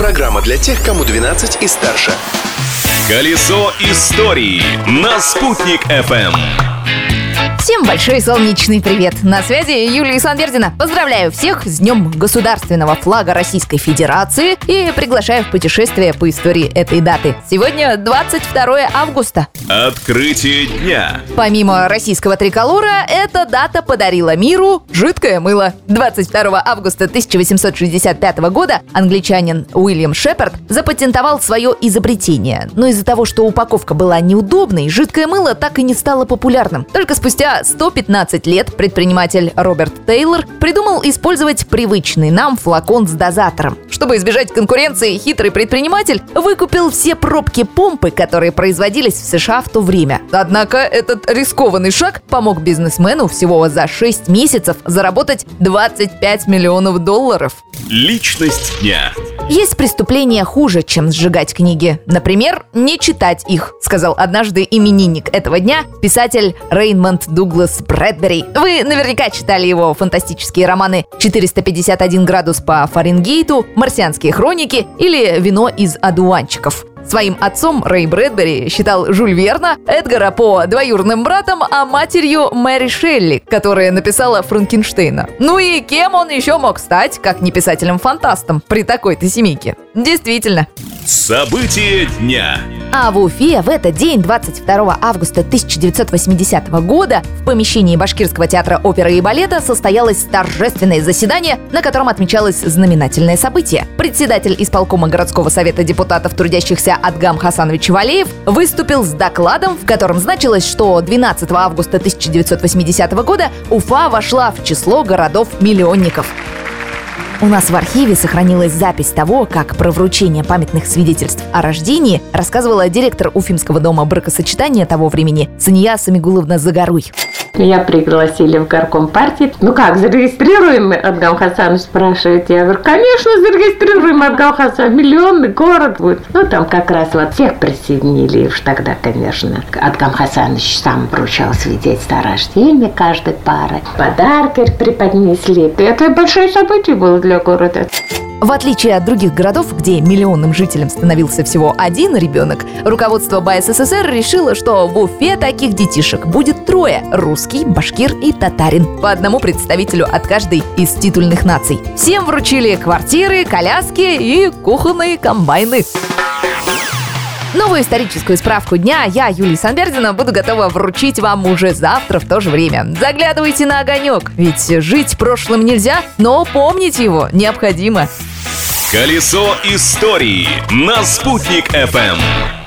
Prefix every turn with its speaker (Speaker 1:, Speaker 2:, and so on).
Speaker 1: Программа для тех, кому 12 и старше.
Speaker 2: Колесо истории на «Спутник FM.
Speaker 3: Всем большой солнечный привет! На связи Юлия Санвердина. Поздравляю всех с Днем Государственного флага Российской Федерации и приглашаю в путешествие по истории этой даты. Сегодня 22 августа.
Speaker 2: Открытие дня.
Speaker 3: Помимо российского триколора, эта дата подарила миру жидкое мыло. 22 августа 1865 года англичанин Уильям Шепард запатентовал свое изобретение. Но из-за того, что упаковка была неудобной, жидкое мыло так и не стало популярным. Только спустя 115 лет предприниматель Роберт Тейлор придумал использовать привычный нам флакон с дозатором. Чтобы избежать конкуренции, хитрый предприниматель выкупил все пробки помпы, которые производились в США в то время. Однако этот рискованный шаг помог бизнесмену всего за 6 месяцев заработать 25 миллионов долларов.
Speaker 2: Личность дня.
Speaker 3: Есть преступления хуже, чем сжигать книги. Например, не читать их, сказал однажды именинник этого дня писатель Рейнмонд Дуглас Брэдбери. Вы наверняка читали его фантастические романы «451 градус по Фаренгейту», «Марсианские хроники» или «Вино из одуванчиков». Своим отцом Рэй Брэдбери считал Жюль Верна, Эдгара По двоюродным братом, а матерью Мэри Шелли, которая написала Франкенштейна. Ну и кем он еще мог стать, как не писателем-фантастом при такой-то семейке? Действительно.
Speaker 2: События дня.
Speaker 3: А в Уфе в этот день, 22 августа 1980 года, в помещении Башкирского театра оперы и балета состоялось торжественное заседание, на котором отмечалось знаменательное событие. Председатель исполкома городского совета депутатов трудящихся Адгам Хасанович Валеев выступил с докладом, в котором значилось, что 12 августа 1980 года Уфа вошла в число городов-миллионников. У нас в архиве сохранилась запись того, как про вручение памятных свидетельств о рождении рассказывала директор Уфимского дома бракосочетания того времени Сания Самигуловна Загоруй.
Speaker 4: Меня пригласили в горком партии. Ну как, зарегистрируем Адгам Хасанович, спрашивает. Я говорю, конечно, зарегистрируем Адгам Хасан. Миллионный город будет. Ну там как раз вот всех присоединили уж тогда, конечно. Адгам Хасанович сам вручал свидетельство о рождении каждой пары. Подарки преподнесли. Это большое событие было для города.
Speaker 3: В отличие от других городов, где миллионным жителям становился всего один ребенок, руководство БССР решило, что в Уфе таких детишек будет трое – русский, башкир и татарин. По одному представителю от каждой из титульных наций. Всем вручили квартиры, коляски и кухонные комбайны. Новую историческую справку дня я, Юлия Санбердина, буду готова вручить вам уже завтра в то же время. Заглядывайте на огонек, ведь жить прошлым нельзя, но помнить его необходимо.
Speaker 2: Колесо истории на «Спутник FM.